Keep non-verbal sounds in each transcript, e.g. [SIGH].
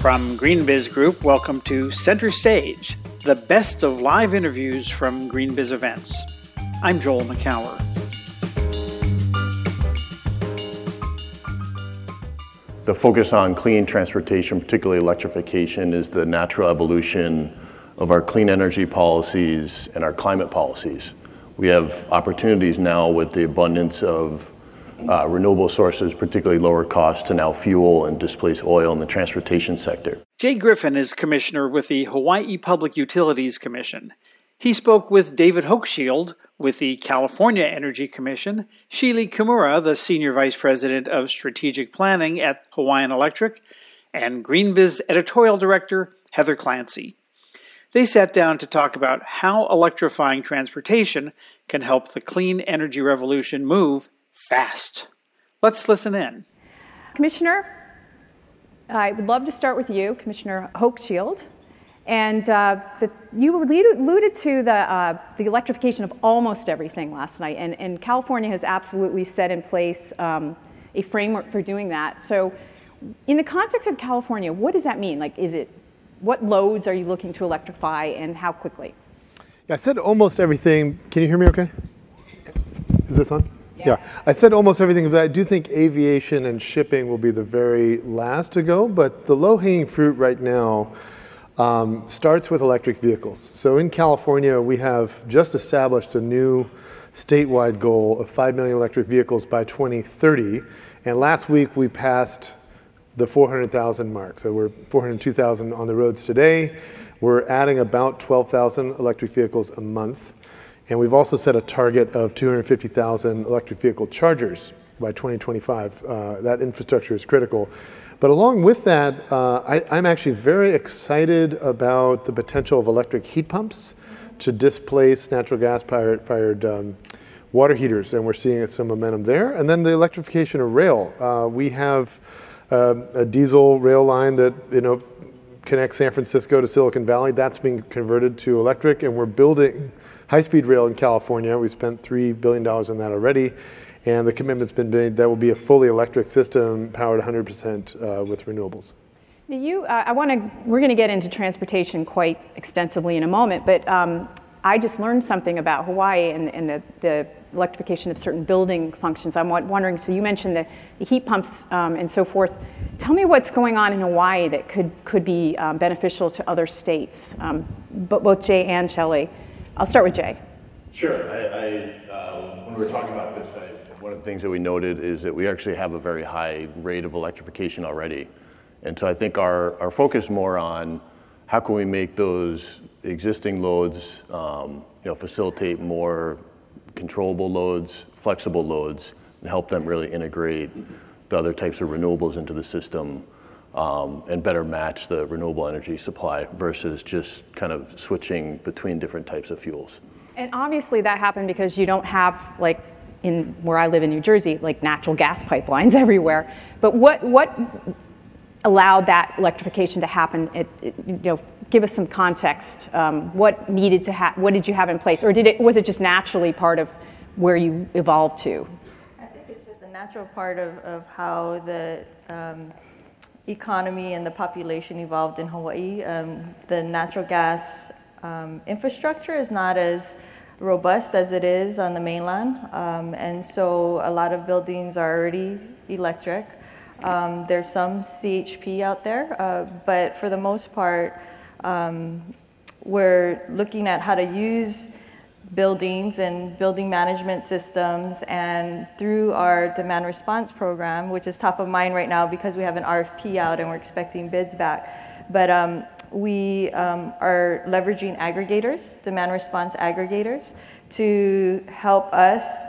From GreenBiz Group, welcome to Center Stage, the best of live interviews from GreenBiz events. I'm Joel Makower. The focus on clean transportation, particularly electrification, is the natural evolution of our clean energy policies and our climate policies. We have opportunities now with the abundance of uh, renewable sources, particularly lower cost, to now fuel and displace oil in the transportation sector. Jay Griffin is commissioner with the Hawaii Public Utilities Commission. He spoke with David Hochschild with the California Energy Commission, Shelee Kimura, the senior vice president of strategic planning at Hawaiian Electric, and GreenBiz editorial director Heather Clancy. They sat down to talk about how electrifying transportation can help the clean energy revolution move fast. Let's listen in. Commissioner, I would love to start with you, Commissioner Hochschild. And uh, the, you alluded to the, uh, the electrification of almost everything last night, and, and California has absolutely set in place um, a framework for doing that. So, in the context of California, what does that mean? Like, is it what loads are you looking to electrify and how quickly? Yeah, I said almost everything. Can you hear me okay? Is this on? Yeah. I said almost everything, but I do think aviation and shipping will be the very last to go. But the low hanging fruit right now um, starts with electric vehicles. So in California, we have just established a new statewide goal of 5 million electric vehicles by 2030. And last week, we passed the 400,000 mark. So we're 402,000 on the roads today. We're adding about 12,000 electric vehicles a month. And we've also set a target of 250,000 electric vehicle chargers by 2025. Uh, that infrastructure is critical. But along with that, uh, I, am actually very excited about the potential of electric heat pumps to displace natural gas fired, um, water heaters, and we're seeing some momentum there. And then the electrification of rail. Uh, we have um, a diesel rail line that you know connects San Francisco to Silicon Valley. That's being converted to electric, and we're building high-speed rail in California. We spent three billion dollars on that already, and the commitment's been made that will be a fully electric system powered 100% uh, with renewables. You, uh, I want to. We're going to get into transportation quite extensively in a moment, but um, I just learned something about Hawaii and, and the, the electrification of certain building functions. I'm wondering, so you mentioned the, the heat pumps um, and so forth. Tell me what's going on in Hawaii that could, could be um, beneficial to other states, um, both Jay and Shelley. I'll start with Jay. Sure. I, I, uh, when we were talking about this, I, one of the things that we noted is that we actually have a very high rate of electrification already. And so I think our, our focus more on how can we make those existing loads, um, you know, facilitate more controllable loads, flexible loads, and help them really integrate the other types of renewables into the system um, and better match the renewable energy supply versus just kind of switching between different types of fuels. And obviously that happened because you don't have like in where I live in New Jersey, like natural gas pipelines [LAUGHS] everywhere. But what what allowed that electrification to happen? It, it, you know, give us some context. Um, what needed to have? What did you have in place, or did it was it just naturally part of where you evolved to? I think it's just a natural part of, of how the um, economy and the population evolved in Hawaii. Um, the natural gas um, infrastructure is not as robust as it is on the mainland, um, and so a lot of buildings are already electric. Um, there's some CHP out there, uh, but for the most part, um, we're looking at how to use buildings and building management systems and through our demand response program, which is top of mind right now because we have an RFP out and we're expecting bids back. But um, we um, are leveraging aggregators, demand response aggregators, to help us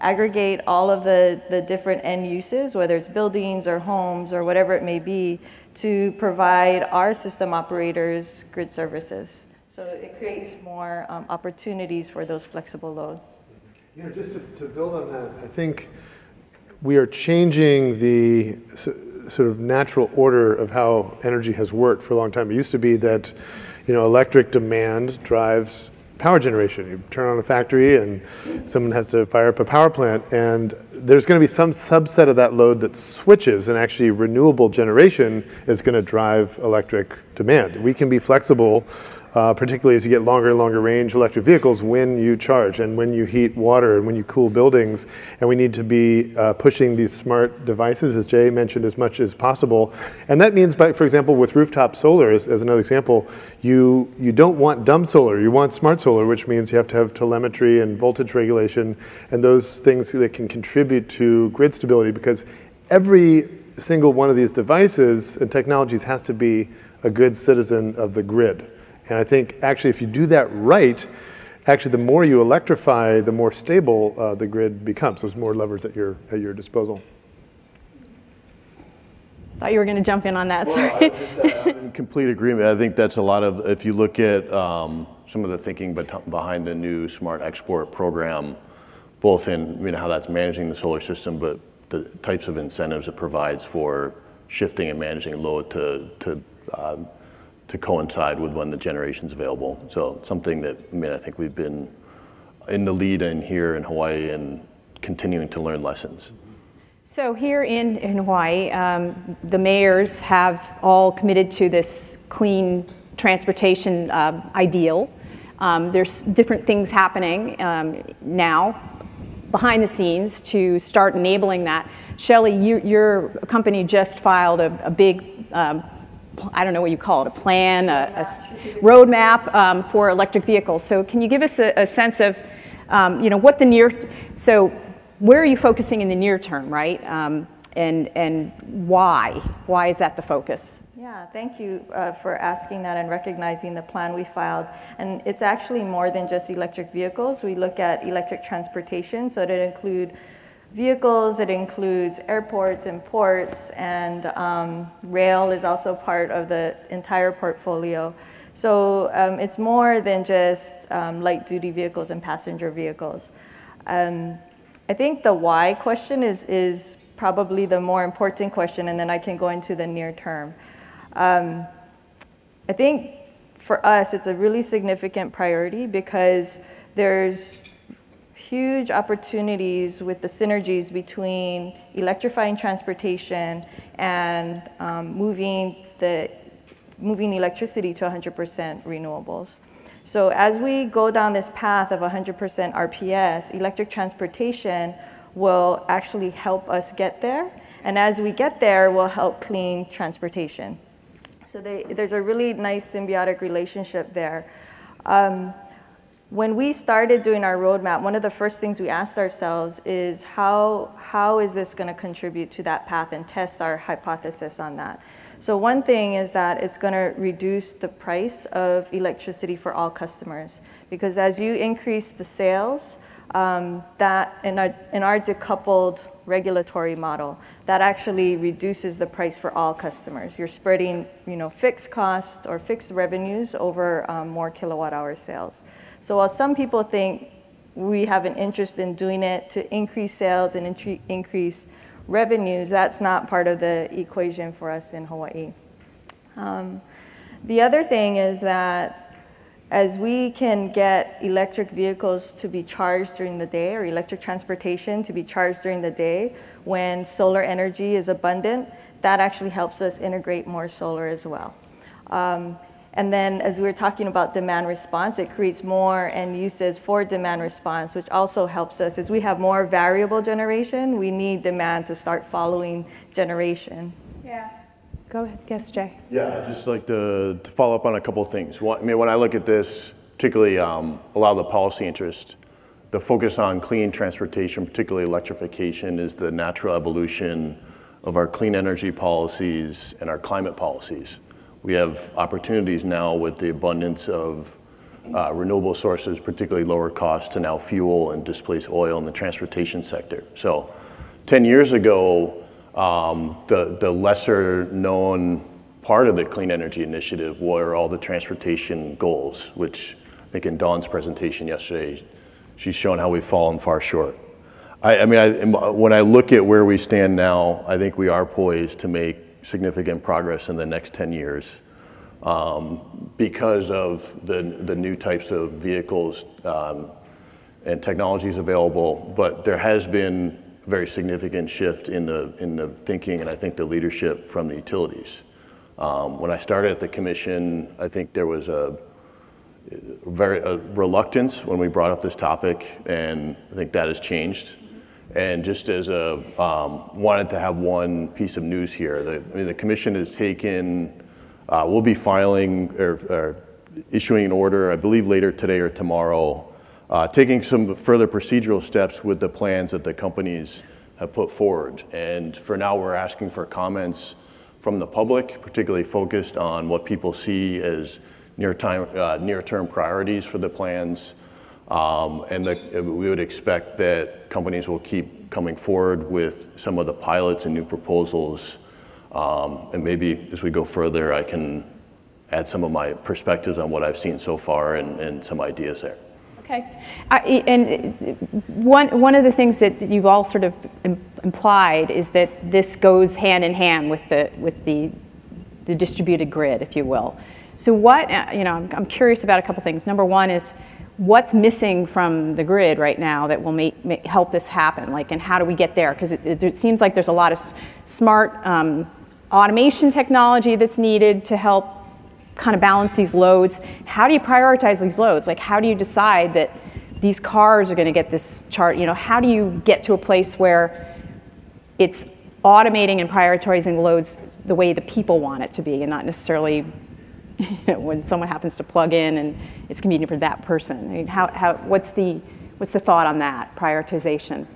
aggregate all of the, the different end uses, whether it's buildings or homes or whatever it may be, to provide our system operators grid services. So it creates more um, opportunities for those flexible loads. Yeah, just to, to build on that, I think we are changing the sort of natural order of how energy has worked for a long time. It used to be that, you know, electric demand drives power generation. You turn on a factory and someone has to fire up a power plant, and there's going to be some subset of that load that switches, and actually renewable generation is going to drive electric demand. We can be flexible uh, particularly as you get longer and longer range electric vehicles when you charge and when you heat water and when you cool buildings. And we need to be uh, pushing these smart devices, as Jay mentioned, as much as possible. And that means, by, for example, with rooftop solar, as, as another example, you, you don't want dumb solar, you want smart solar, which means you have to have telemetry and voltage regulation and those things that can contribute to grid stability because every single one of these devices and technologies has to be a good citizen of the grid. And I think actually, if you do that right, actually, the more you electrify, the more stable uh, the grid becomes. There's more levers at your at your disposal. Thought you were going to jump in on that. Well, Sorry. just, uh, in complete agreement. I think that's a lot of. If you look at um, some of the thinking behind the new Smart Export program, both in you know how that's managing the solar system, but the types of incentives it provides for shifting and managing load to to uh, to coincide with when the generation's available. So something that, I mean, I think we've been in the lead in here in Hawaii and continuing to learn lessons. So here in, in Hawaii, um, the mayors have all committed to this clean transportation uh, ideal. Um, there's different things happening um, now behind the scenes to start enabling that. Shelley, you, your company just filed a, a big um, I don't know what you call it, a plan, a, a roadmap um, for electric vehicles. So can you give us a, a sense of, um, you know, what the near, so where are you focusing in the near term, right? Um, and, and why? Why is that the focus? Yeah, thank you uh, for asking that and recognizing the plan we filed. And it's actually more than just electric vehicles. We look at electric transportation, so it include vehicles. It includes airports and ports, and um, rail is also part of the entire portfolio. So um, it's more than just um, light duty vehicles and passenger vehicles. Um, I think the why question is, is probably the more important question, and then I can go into the near term. Um, I think for us, it's a really significant priority because there's huge opportunities with the synergies between electrifying transportation and um, moving the moving electricity to 100% renewables. So as we go down this path of 100% RPS, electric transportation will actually help us get there. And as we get there, will help clean transportation. So they, there's a really nice symbiotic relationship there. Um, when we started doing our roadmap, one of the first things we asked ourselves is how, how is this going to contribute to that path and test our hypothesis on that. So one thing is that it's going to reduce the price of electricity for all customers because as you increase the sales, um, that in our, in our decoupled regulatory model, that actually reduces the price for all customers. You're spreading, you know, fixed costs or fixed revenues over um, more kilowatt hour sales. So while some people think we have an interest in doing it to increase sales and increase revenues, that's not part of the equation for us in Hawaii. Um, the other thing is that as we can get electric vehicles to be charged during the day or electric transportation to be charged during the day when solar energy is abundant, that actually helps us integrate more solar as well. Um, and then as we were talking about demand response, it creates more end uses for demand response, which also helps us. As we have more variable generation, we need demand to start following generation. Yeah. Go ahead, yes, Jay. Yeah, I'd just like to, to follow up on a couple of things. One, I mean, when I look at this, particularly um, a lot of the policy interest, the focus on clean transportation, particularly electrification, is the natural evolution of our clean energy policies and our climate policies. We have opportunities now with the abundance of uh, renewable sources, particularly lower cost, to now fuel and displace oil in the transportation sector. So 10 years ago, um, the, the lesser known part of the Clean Energy Initiative were all the transportation goals, which I think in Dawn's presentation yesterday, she's shown how we've fallen far short. I, I mean, I, when I look at where we stand now, I think we are poised to make significant progress in the next 10 years. Um, because of the the new types of vehicles um, and technologies available. But there has been a very significant shift in the thinking and I think the leadership from the utilities. Um, when I started at the commission, I think there was a very reluctance when we brought up this topic, and I think that has changed. And just as a um, wanted to have one piece of news here. I mean, the commission has taken, uh, we'll be filing or issuing an order, I believe, later today or tomorrow, uh, taking some further procedural steps with the plans that the companies have put forward. And for now, we're asking for comments from the public, particularly focused on what people see as uh, near-term priorities for the plans. Um, and we would expect that companies will keep coming forward with some of the pilots and new proposals. Um, and maybe as we go further, I can add some of my perspectives on what I've seen so far and some ideas there. Okay. And uh, one one of the things that you've all sort of implied is that this goes hand in hand with the with the, the distributed grid, if you will. So what, uh, you know, I'm curious about a couple things. Number one is what's missing from the grid right now that will help this happen? Like, and how do we get there? Because it seems like there's a lot of smart um, automation technology that's needed to help kind of balance these loads. How do you prioritize these loads? Like, how do you decide that these cars are going to get this chart? You know, how do you get to a place where it's automating and prioritizing loads the way the people want it to be and not necessarily [LAUGHS] when someone happens to plug in and it's convenient for that person. I mean, how, how, what's, the, what's the thought on that prioritization?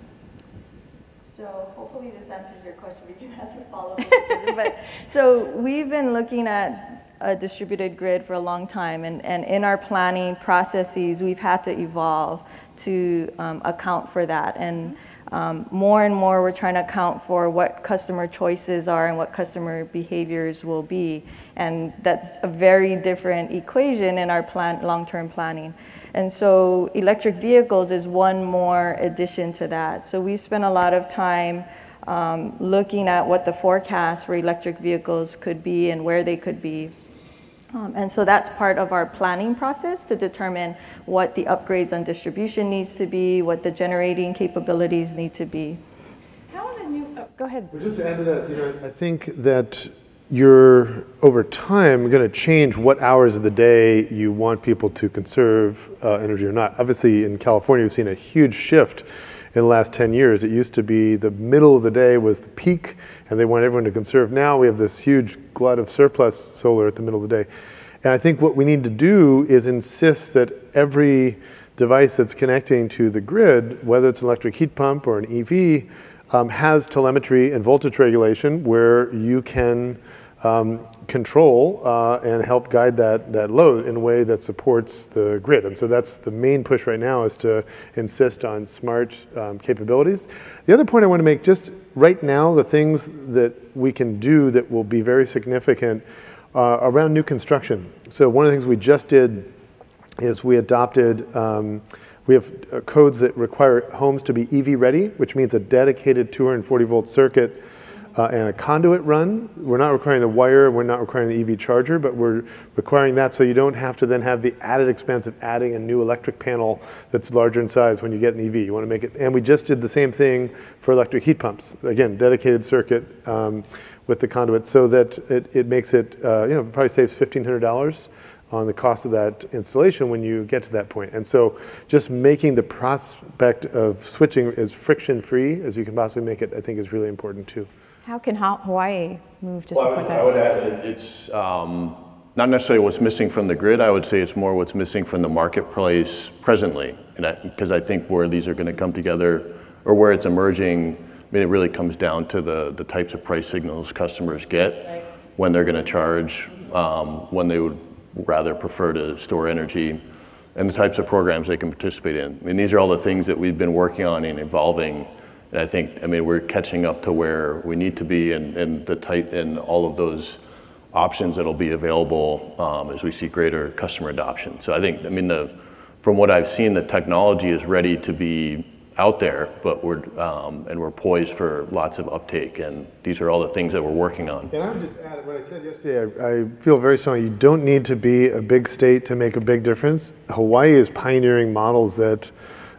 So hopefully this answers your question. We can ask a follow-up. but so we've been looking at a distributed grid for a long time, and, and in our planning processes, we've had to evolve to um, account for that. And um, more and more, we're trying to account for what customer choices are and what customer behaviors will be. And that's a very different equation in our plan, long-term planning. And so electric vehicles is one more addition to that. So we spent a lot of time um, looking at what the forecast for electric vehicles could be and where they could be. Um, and so that's part of our planning process to determine what the upgrades on distribution needs to be, what the generating capabilities need to be. How are the new, oh, go ahead. Well, just to add to that, you know, I think that you're over time going to change what hours of the day you want people to conserve uh, energy or not. Obviously, in California, we've seen a huge shift in the last 10 years. It used to be the middle of the day was the peak, and they want everyone to conserve. Now we have this huge glut of surplus solar at the middle of the day. And I think what we need to do is insist that every device that's connecting to the grid, whether it's an electric heat pump or an EV, um, has telemetry and voltage regulation where you can um, control uh, and help guide that, that load in a way that supports the grid. And so that's the main push right now is to insist on smart um, capabilities. The other point I want to make, just right now, the things that we can do that will be very significant uh, around new construction. So one of the things we just did is we adopted um, we have uh, codes that require homes to be EV ready, which means a dedicated 240 volt circuit uh, and a conduit run. We're not requiring the wire, we're not requiring the EV charger, but we're requiring that so you don't have to then have the added expense of adding a new electric panel that's larger in size when you get an EV. You want to make it, and we just did the same thing for electric heat pumps. Again, dedicated circuit um, with the conduit so that it, it makes it, uh, you know, probably saves $1,500 on the cost of that installation when you get to that point. And so just making the prospect of switching as friction-free as you can possibly make it, I think is really important too. How can Hawaii move to well, support I, that? I would add it's um, not necessarily what's missing from the grid. I would say it's more what's missing from the marketplace presently. Because I, I, think where these are going to come together or where it's emerging, I mean, it really comes down to the, the types of price signals customers get right. when they're going to charge, um, when they would rather prefer to store energy, and the types of programs they can participate in. I mean, these are all the things that we've been working on and evolving. And I think, I mean, we're catching up to where we need to be and, and the type and all of those options that'll be available um, as we see greater customer adoption. So I think, I mean, the, from what I've seen, the technology is ready to be out there, but we're and we're poised for lots of uptake, and these are all the things that we're working on. And I would just add, what I said yesterday, I, I feel very strongly, you don't need to be a big state to make a big difference. Hawaii is pioneering models that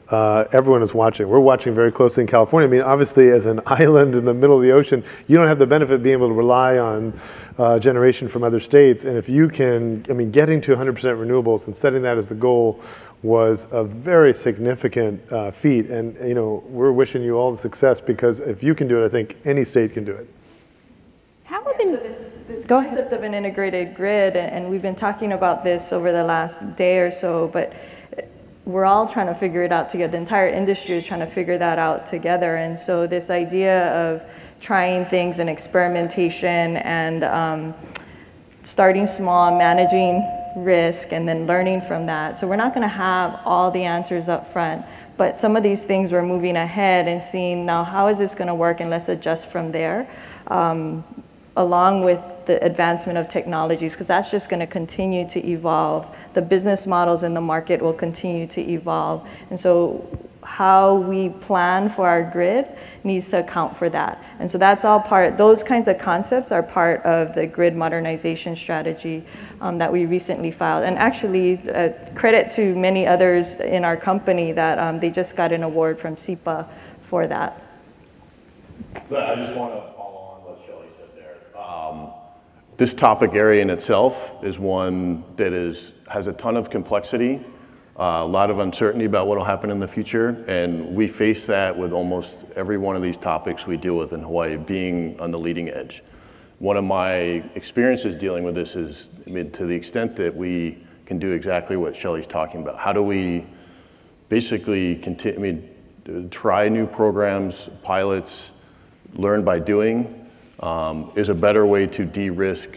uh, everyone is watching. We're watching very closely in California. I mean, obviously, as an [LAUGHS] island in the middle of the ocean, you don't have the benefit of being able to rely on uh, generation from other states. And if you can, I mean, getting to 100% renewables and setting that as the goal was a very significant uh, feat. And, you know, we're wishing you all the success because if you can do it, I think any state can do it. How have been, So this, this concept of an integrated grid, and we've been talking about this over the last day or so, but we're all trying to figure it out together. The entire industry is trying to figure that out together. And so this idea of trying things and experimentation and um, starting small, managing risk, and then learning from that. So we're not going to have all the answers up front. But some of these things we're moving ahead and seeing now how is this going to work and let's adjust from there, um, along with the advancement of technologies, because that's just going to continue to evolve. The business models in the market will continue to evolve. And so how we plan for our grid needs to account for that. And so that's all part, those kinds of concepts are part of the grid modernization strategy um, that we recently filed. And actually, uh, credit to many others in our company that um, they just got an award from SEPA for that. But I just want to follow on what Shelley said there. Um, this topic area in itself is one that is, has a ton of complexity uh, a lot of uncertainty about what will happen in the future, and we face that with almost every one of these topics we deal with in Hawaii, being on the leading edge. One of my experiences dealing with this is, I mean, to the extent that we can do exactly what Shelley's talking about. How do we basically continue, I mean, try new programs, pilots, learn by doing, um, is a better way to de-risk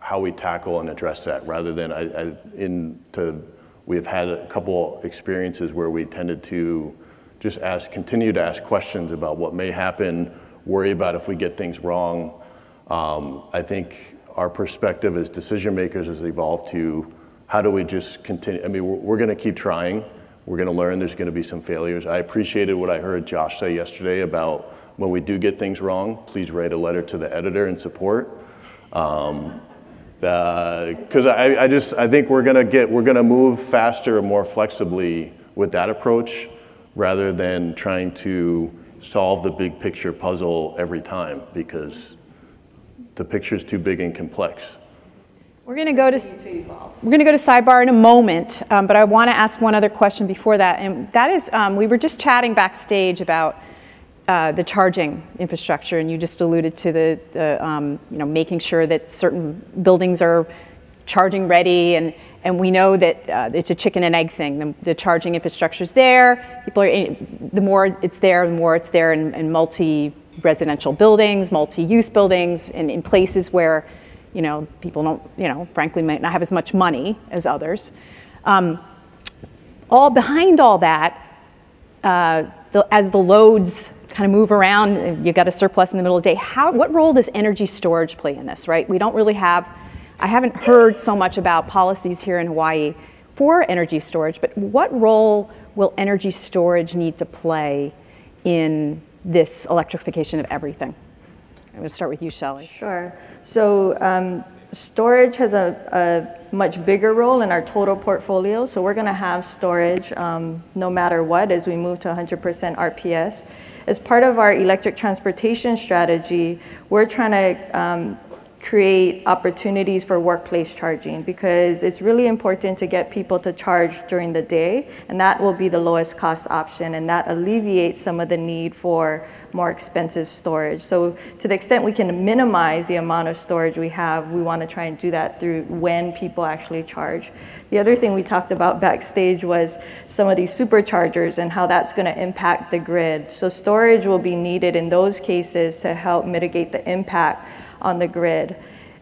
how we tackle and address that rather than I, I, in to We've had a couple experiences where we tended to just ask, continue to ask questions about what may happen, worry about if we get things wrong. Um, I think our perspective as decision makers has evolved to how do we just continue? I mean, we're, we're going to keep trying. We're going to learn. There's going to be some failures. I appreciated what I heard Josh say yesterday about when we do get things wrong, please write a letter to the editor and support. Um, because uh, I, I just I think we're gonna get we're gonna move faster and more flexibly with that approach rather than trying to solve the big picture puzzle every time because the picture is too big and complex. We're going to go to we're going to go to sidebar in a moment, um, but I want to ask one other question before that, and that is um, we were just chatting backstage about uh, the charging infrastructure, and you just alluded to the, the um, you know, making sure that certain buildings are charging ready, and, and we know that uh, it's a chicken and egg thing. The, the charging infrastructure is there. People are, the more it's there, the more it's there in, in multi-residential buildings, multi-use buildings, and in places where, you know, people don't, you know, frankly, might not have as much money as others. Um, all behind all that, uh, the, as the loads kind of move around, you've got a surplus in the middle of the day. How, what role does energy storage play in this, right? We don't really have, I haven't heard so much about policies here in Hawaii for energy storage, but what role will energy storage need to play in this electrification of everything? I'm going to start with you, Shelley. Sure. So um, storage has a, a, much bigger role in our total portfolio. So we're going to have storage um, no matter what as we move to 100% RPS. As part of our electric transportation strategy, we're trying to um, create opportunities for workplace charging because it's really important to get people to charge during the day, and that will be the lowest cost option, and that alleviates some of the need for more expensive storage. So, to the extent we can minimize the amount of storage we have, we want to try and do that through when people actually charge. The other thing we talked about backstage was some of these superchargers and how that's going to impact the grid. So, storage will be needed in those cases to help mitigate the impact on the grid.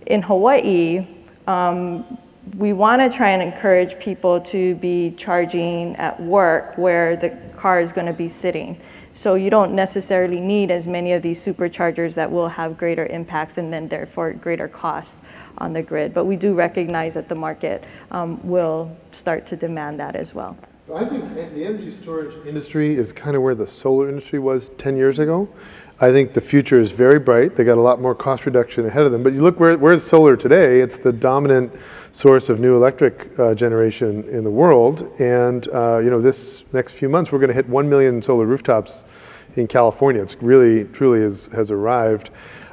In Hawaii, um, we want to try and encourage people to be charging at work where the car is going to be sitting. So you don't necessarily need as many of these superchargers that will have greater impacts and then therefore greater cost on the grid. But we do recognize that the market um, will start to demand that as well. So I think the energy storage industry is kind of where the solar industry was 10 years ago. I think the future is very bright. They got a lot more cost reduction ahead of them. But you look where where's solar today? It's the dominant source of new electric uh, generation in the world. And uh, you know, this next few months, we're going to hit one million solar rooftops in California. It's really, truly has arrived.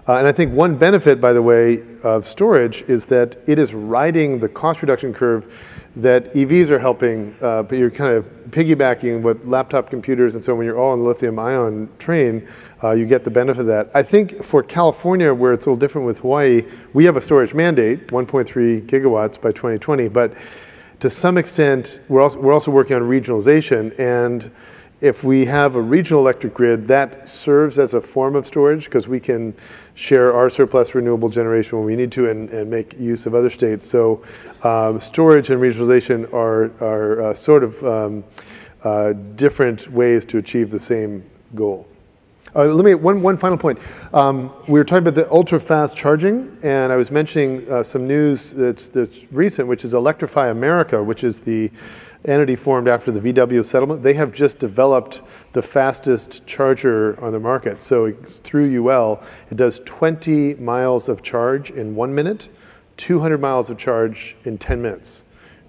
Uh, and I think one benefit, by the way, of storage is that it is riding the cost reduction curve that EVs are helping, but you're kind of piggybacking with laptop computers and so when you're all on the lithium ion train, uh, you get the benefit of that. I think for California, where it's a little different with Hawaii, we have a storage mandate, 1.3 gigawatts by 2020, but to some extent, we're also, we're also working on regionalization and if we have a regional electric grid, that serves as a form of storage because we can share our surplus renewable generation when we need to and, and make use of other states. So um, storage and regionalization are, are uh, sort of um, uh, different ways to achieve the same goal. Uh, let me one one final point. Um, we were talking about the ultra fast charging, and I was mentioning uh, some news that's, that's recent, which is Electrify America, which is the entity formed after the VW settlement, they have just developed the fastest charger on the market. So through UL, it does 20 miles of charge in one minute, 200 miles of charge in 10 minutes.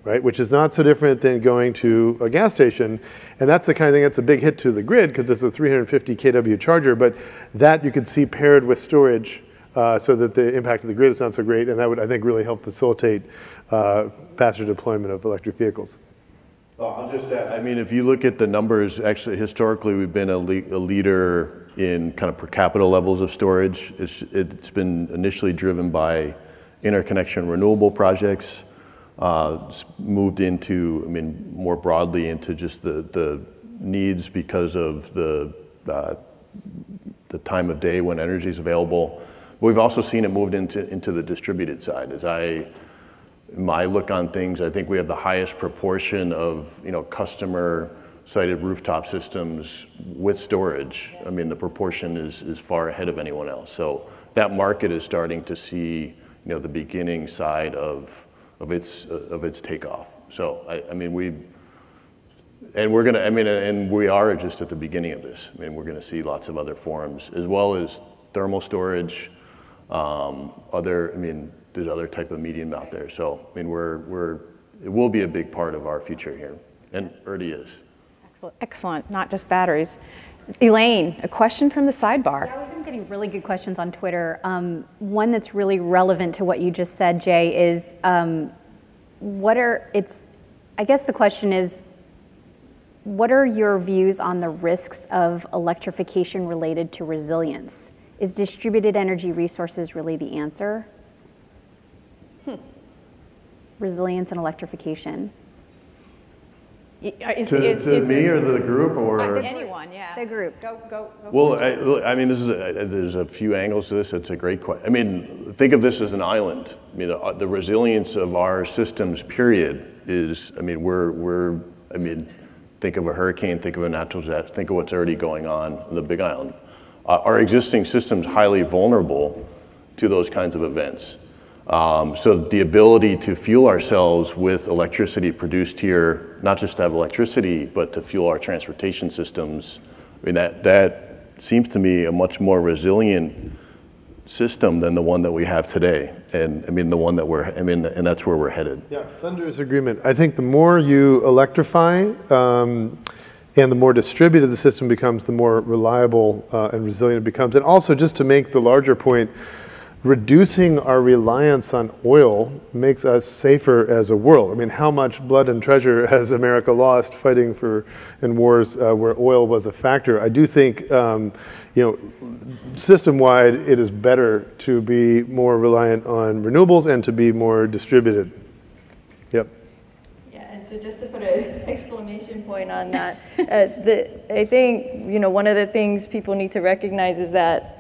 Right, which is not so different than going to a gas station. And that's the kind of thing that's a big hit to the grid because it's a 350 kW charger. But that you could see paired with storage uh, so that the impact of the grid is not so great. And that would, I think, really help facilitate uh, faster deployment of electric vehicles. Oh, I'll just add, I mean, if you look at the numbers, actually, historically, we've been a, le- a leader in kind of per capita levels of storage. It's, it's been initially driven by interconnection renewable projects, uh, moved into, I mean, more broadly into just the, the needs because of the, uh, the time of day when energy is available. But we've also seen it moved into, into the distributed side. As I my look on things, I think we have the highest proportion of, you know, customer sited rooftop systems with storage. I mean, the proportion is, is far ahead of anyone else. So that market is starting to see, you know, the beginning side of, of its, uh, of its takeoff. So, I, I mean, we, and we're gonna, I mean, and we are just at the beginning of this. I mean, we're gonna see lots of other forms, as well as thermal storage, um, other, I mean, there's other type of medium out there. So, I mean, we're, we're, it will be a big part of our future here, and already is. Excellent, excellent. not just batteries. Elaine, a question from the sidebar. Yeah, we've been getting really good questions on Twitter. Um, one that's really relevant to what you just said, Jay, is um, what are it's? I guess the question is, what are your views on the risks of electrification related to resilience? Is distributed energy resources really the answer? resilience and electrification? Uh, is, to, is, to is me or the group or uh, anyone? Yeah, the group. Go go. go well, I, I, mean, this is a, there's a few angles to this. It's a great question. I mean, think of this as an island. I mean, the, uh, the resilience of our systems, period, is. I mean, we're we're. I mean, think of a hurricane. Think of a natural disaster. Think of what's already going on in the Big Island. Uh, our existing systems highly vulnerable to those kinds of events. Um, so the ability to fuel ourselves with electricity produced here, not just to have electricity, but to fuel our transportation systems, I mean, that, that seems to me a much more resilient system than the one that we have today. And I mean, the one that we're, I mean, and that's where we're headed. Yeah, thunderous agreement. I think the more you electrify, um, and the more distributed the system becomes, the more reliable uh, and resilient it becomes. And also, just to make the larger point, reducing our reliance on oil makes us safer as a world. I mean, how much blood and treasure [LAUGHS] has America lost fighting for in wars uh, where oil was a factor? I do think, um, you know, system-wide, it is better to be more reliant on renewables and to be more distributed. Yep. Yeah, and so just to put an [LAUGHS] exclamation point on that, uh, the, I think you know one of the things people need to recognize is that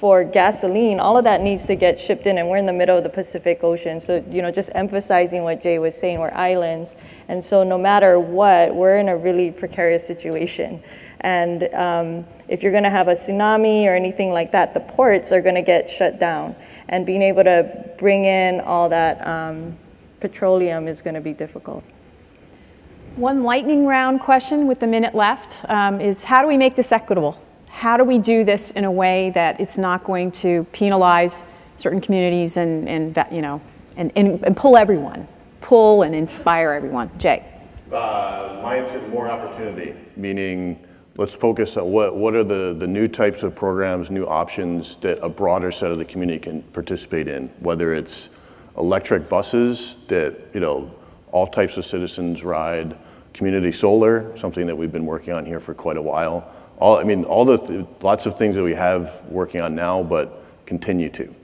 for gasoline, all of that needs to get shipped in, and we're in the middle of the Pacific Ocean. So, you know, just emphasizing what Jay was saying, we're islands. And so, no matter what, we're in a really precarious situation. And um, if you're going to have a tsunami or anything like that, the ports are going to get shut down. And being able to bring in all that um, petroleum is going to be difficult. One lightning round question with the minute left um, is how do we make this equitable? How do we do this in a way that it's not going to penalize certain communities and, and you know, and, and, and pull everyone, pull and inspire everyone? Jay. Uh, mindset, more opportunity, meaning let's focus on what, what are the, the new types of programs, new options that a broader set of the community can participate in, whether it's electric buses that, you know, all types of citizens ride, community solar, something that we've been working on here for quite a while. All, I mean, all the, th- lots of things that we have working on now, but continue to.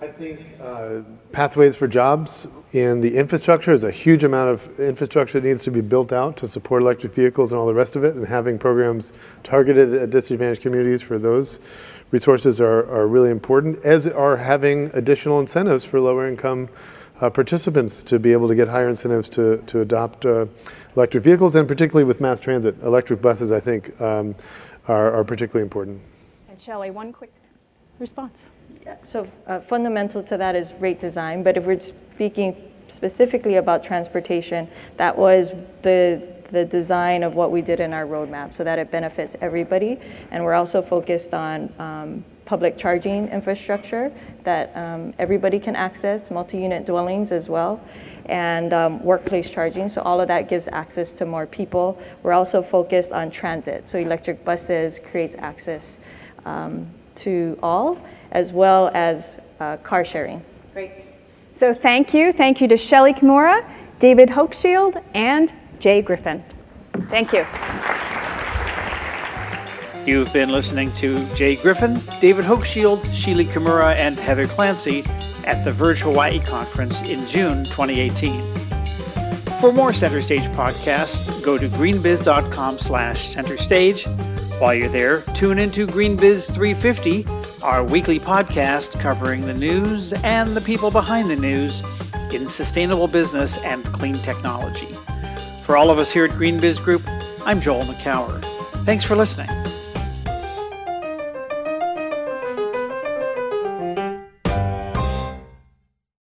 I think uh, pathways for jobs in the infrastructure is a huge amount of infrastructure that needs to be built out to support electric vehicles and all the rest of it, and having programs targeted at disadvantaged communities for those resources are, are really important, as are having additional incentives for lower income uh, participants to be able to get higher incentives to, to adopt uh, electric vehicles, and particularly with mass transit. Electric buses, I think, um, are, are particularly important. And Shelley, one quick response. So uh, fundamental to that is rate design, but if we're speaking specifically about transportation, that was the the design of what we did in our roadmap so that it benefits everybody. And we're also focused on um, public charging infrastructure that um, everybody can access, multi-unit dwellings as well, and um, workplace charging. So all of that gives access to more people. We're also focused on transit. So electric buses creates access um, to all as well as uh, car sharing. Great. So thank you. Thank you to Shelley Kimura, David Hochschild, and Jay Griffin. Thank you. You've been listening to Jay Griffin, David Hochschild, Shelee Kimura, and Heather Clancy at the Verge Hawaii Conference in June 2018. For more Center Stage podcasts, go to greenbiz.com slash center stage. While you're there, tune into GreenBiz 350 our weekly podcast covering the news and the people behind the news in sustainable business and clean technology. For all of us here at GreenBiz Group, I'm Joel Makower. Thanks for listening.